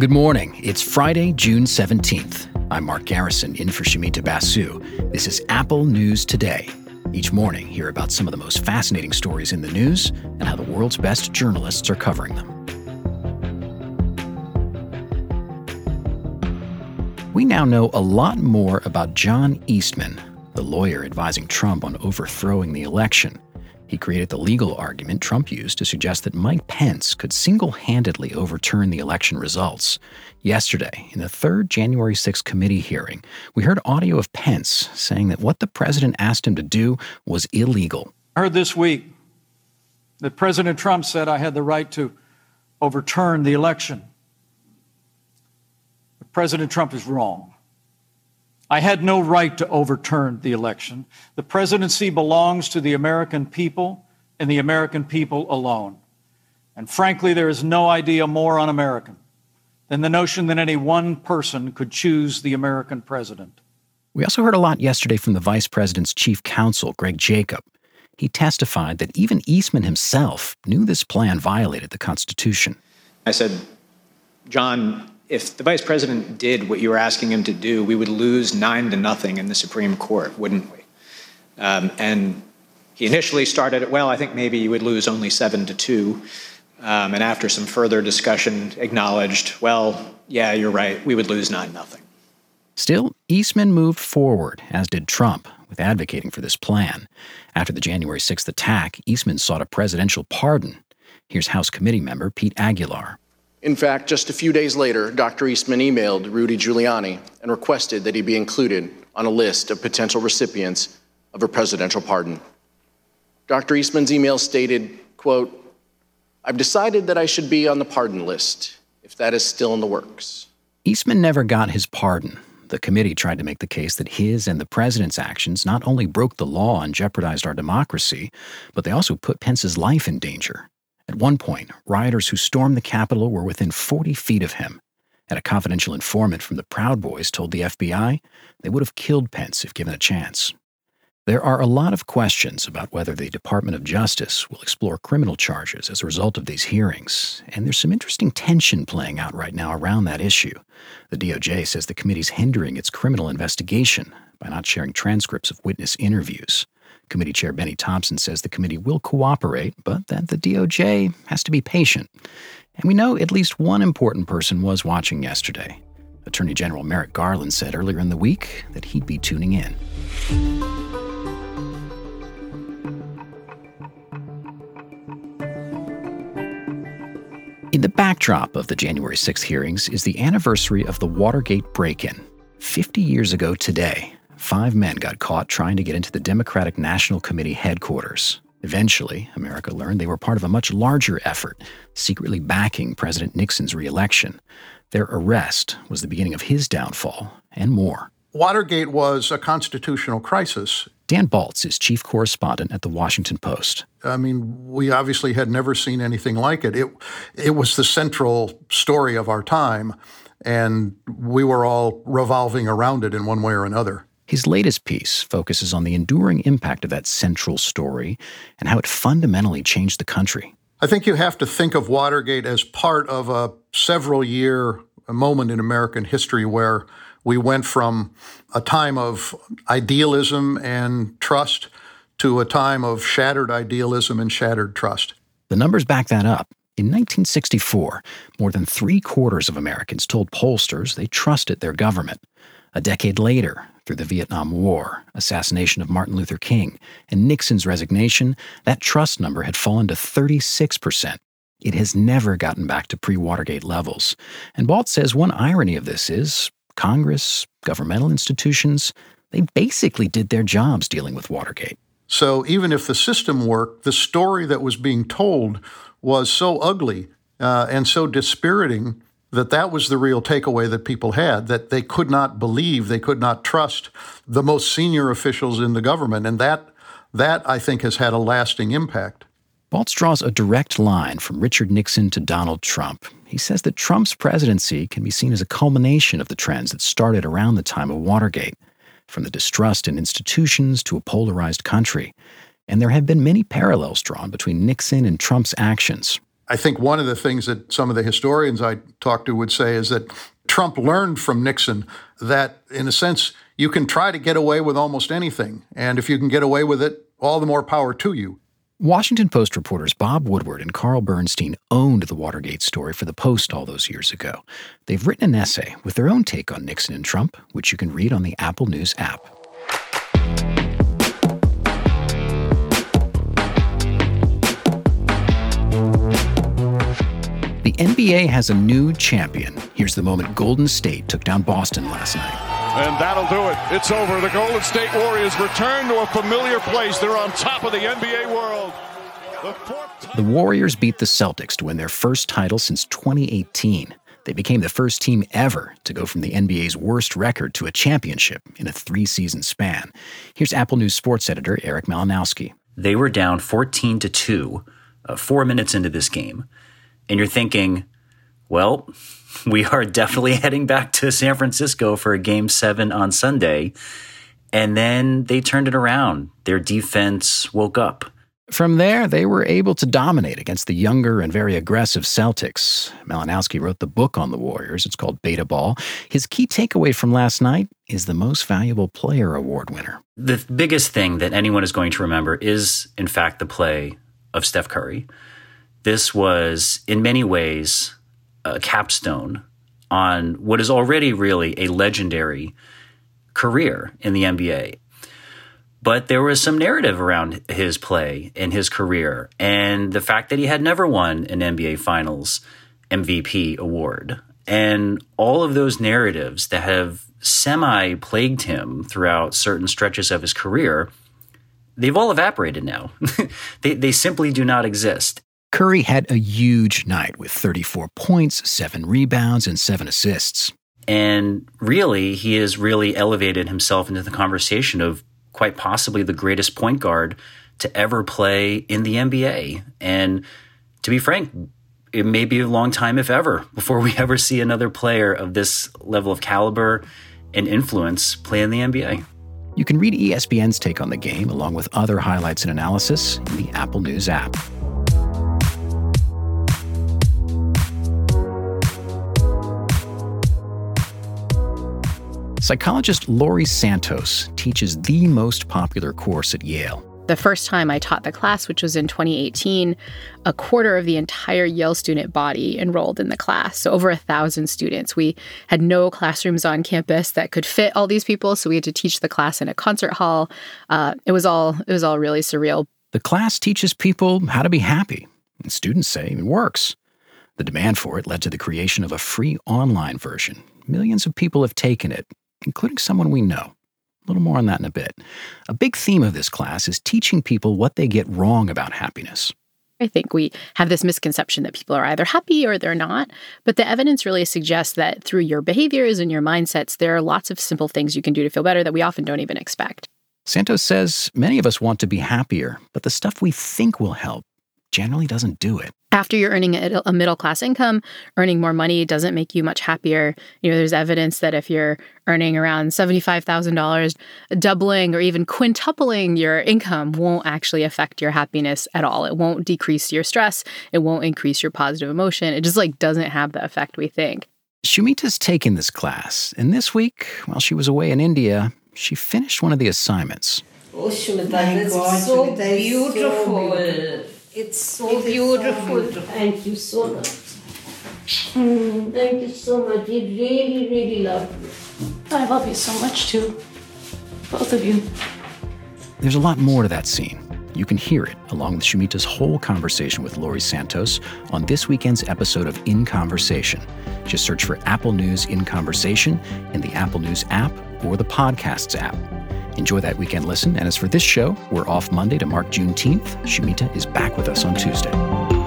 Good morning. It's Friday, June 17th. I'm Mark Garrison in for Shumita Basu. This is Apple News Today. Each morning, hear about some of the most fascinating stories in the news and how the world's best journalists are covering them. We now know a lot more about John Eastman, the lawyer advising Trump on overthrowing the election. He created the legal argument Trump used to suggest that Mike Pence could single handedly overturn the election results. Yesterday, in the third January 6 committee hearing, we heard audio of Pence saying that what the president asked him to do was illegal. I heard this week that President Trump said I had the right to overturn the election. But President Trump is wrong. I had no right to overturn the election. The presidency belongs to the American people and the American people alone. And frankly, there is no idea more un American than the notion that any one person could choose the American president. We also heard a lot yesterday from the vice president's chief counsel, Greg Jacob. He testified that even Eastman himself knew this plan violated the Constitution. I said, John, if the vice president did what you were asking him to do, we would lose nine to nothing in the Supreme Court, wouldn't we? Um, and he initially started it, well, I think maybe you would lose only seven to two. Um, and after some further discussion, acknowledged, well, yeah, you're right, we would lose nine nothing. Still, Eastman moved forward, as did Trump, with advocating for this plan. After the January 6th attack, Eastman sought a presidential pardon. Here's House committee member Pete Aguilar. In fact, just a few days later, Dr. Eastman emailed Rudy Giuliani and requested that he be included on a list of potential recipients of a presidential pardon. Dr. Eastman's email stated, quote, I've decided that I should be on the pardon list, if that is still in the works. Eastman never got his pardon. The committee tried to make the case that his and the president's actions not only broke the law and jeopardized our democracy, but they also put Pence's life in danger. At one point, rioters who stormed the Capitol were within 40 feet of him. And a confidential informant from the Proud Boys told the FBI they would have killed Pence if given a chance. There are a lot of questions about whether the Department of Justice will explore criminal charges as a result of these hearings, and there's some interesting tension playing out right now around that issue. The DOJ says the committee's hindering its criminal investigation by not sharing transcripts of witness interviews. Committee Chair Bennie Thompson says the committee will cooperate, but that the DOJ has to be patient. And we know at least one important person was watching yesterday. Attorney General Merrick Garland said earlier in the week that he'd be tuning in. In the backdrop of the January 6th hearings is the anniversary of the Watergate break in. 50 years ago today, five men got caught trying to get into the Democratic National Committee headquarters. Eventually, America learned they were part of a much larger effort, secretly backing President Nixon's reelection. Their arrest was the beginning of his downfall, and more. Watergate was a constitutional crisis. Dan Balz is chief correspondent at the Washington Post. I mean, we obviously had never seen anything like it. It, it was the central story of our time, and we were all revolving around it in one way or another. His latest piece focuses on the enduring impact of that central story and how it fundamentally changed the country. I think you have to think of Watergate as part of a several year moment in American history where we went from a time of idealism and trust to a time of shattered idealism and shattered trust. The numbers back that up. In 1964, more than three quarters of Americans told pollsters they trusted their government. A decade later, through the Vietnam War, assassination of Martin Luther King, and Nixon's resignation, that trust number had fallen to 36%. It has never gotten back to pre Watergate levels. And Balz says one irony of this is Congress, governmental institutions, they basically did their jobs dealing with Watergate. So even if the system worked, the story that was being told was so ugly uh, and so dispiriting that that was the real takeaway that people had that they could not believe they could not trust the most senior officials in the government and that that i think has had a lasting impact Balz draws a direct line from Richard Nixon to Donald Trump. He says that Trump's presidency can be seen as a culmination of the trends that started around the time of Watergate, from the distrust in institutions to a polarized country. And there have been many parallels drawn between Nixon and Trump's actions. I think one of the things that some of the historians I talked to would say is that Trump learned from Nixon that, in a sense, you can try to get away with almost anything. And if you can get away with it, all the more power to you. Washington Post reporters Bob Woodward and Carl Bernstein owned the Watergate story for the Post all those years ago. They've written an essay with their own take on Nixon and Trump, which you can read on the Apple News app. NBA has a new champion. Here's the moment Golden State took down Boston last night. And that'll do it. It's over. The Golden State Warriors return to a familiar place. They're on top of the NBA world. The, the Warriors beat the Celtics to win their first title since 2018. They became the first team ever to go from the NBA's worst record to a championship in a three season span. Here's Apple News sports editor Erik Malinowski. They were down 14 to 2, uh, four minutes into this game. And you're thinking, well, we are definitely heading back to San Francisco for a game seven on Sunday. And then they turned it around. Their defense woke up. From there, they were able to dominate against the younger and very aggressive Celtics. Malinowski wrote the book on the Warriors. It's called Betaball. His key takeaway from last night is the Most Valuable Player Award winner. The biggest thing that anyone is going to remember is, in fact, the play of Steph Curry. This was, in many ways, a capstone on what is already really a legendary career in the NBA. But there was some narrative around his play and his career, and the fact that he had never won an NBA Finals MVP award. And all of those narratives that have semi plagued him throughout certain stretches of his career, they've all evaporated now. they, they simply do not exist. Curry had a huge night with 34 points, seven rebounds, and seven assists. And really, he has really elevated himself into the conversation of quite possibly the greatest point guard to ever play in the NBA. And to be frank, it may be a long time, if ever, before we ever see another player of this level of caliber and influence play in the NBA. You can read ESPN's take on the game along with other highlights and analysis in the Apple News app. Psychologist Laurie Santos teaches the most popular course at Yale. The first time I taught the class, which was in 2018, a quarter of the entire Yale student body enrolled in the class. So over a thousand students. We had no classrooms on campus that could fit all these people, so we had to teach the class in a concert hall. Uh, it was all it was all really surreal. The class teaches people how to be happy, and students say it works. The demand for it led to the creation of a free online version. Millions of people have taken it, including someone we know. A little more on that in a bit. A big theme of this class is teaching people what they get wrong about happiness. I think we have this misconception that people are either happy or they're not. But the evidence really suggests that through your behaviors and your mindsets, there are lots of simple things you can do to feel better that we often don't even expect. Santos says many of us want to be happier, but the stuff we think will help generally doesn't do it. After you're earning a, middle class income, earning more money doesn't make you much happier. You know, there's evidence that if you're earning around $75,000, doubling or even quintupling your income won't actually affect your happiness at all. It won't decrease your stress, it won't increase your positive emotion. It just like doesn't have the effect we think. Shumita's taken this class, and this week, while she was away in India, she finished one of the assignments. Oh, Shumita, that's so, beautiful. so beautiful. It's so beautiful. So thank you so much. Mm, thank you so much. You really, really love you. I love you so much too. Both of you. There's a lot more to that scene. You can hear it along with Shumita's whole conversation with Laurie Santos on this weekend's episode of In Conversation. Just search for Apple News In Conversation in the Apple News app or the Podcasts app. Enjoy that weekend listen. And as for this show, we're off Monday to mark Juneteenth. Shumita is back with us on Tuesday.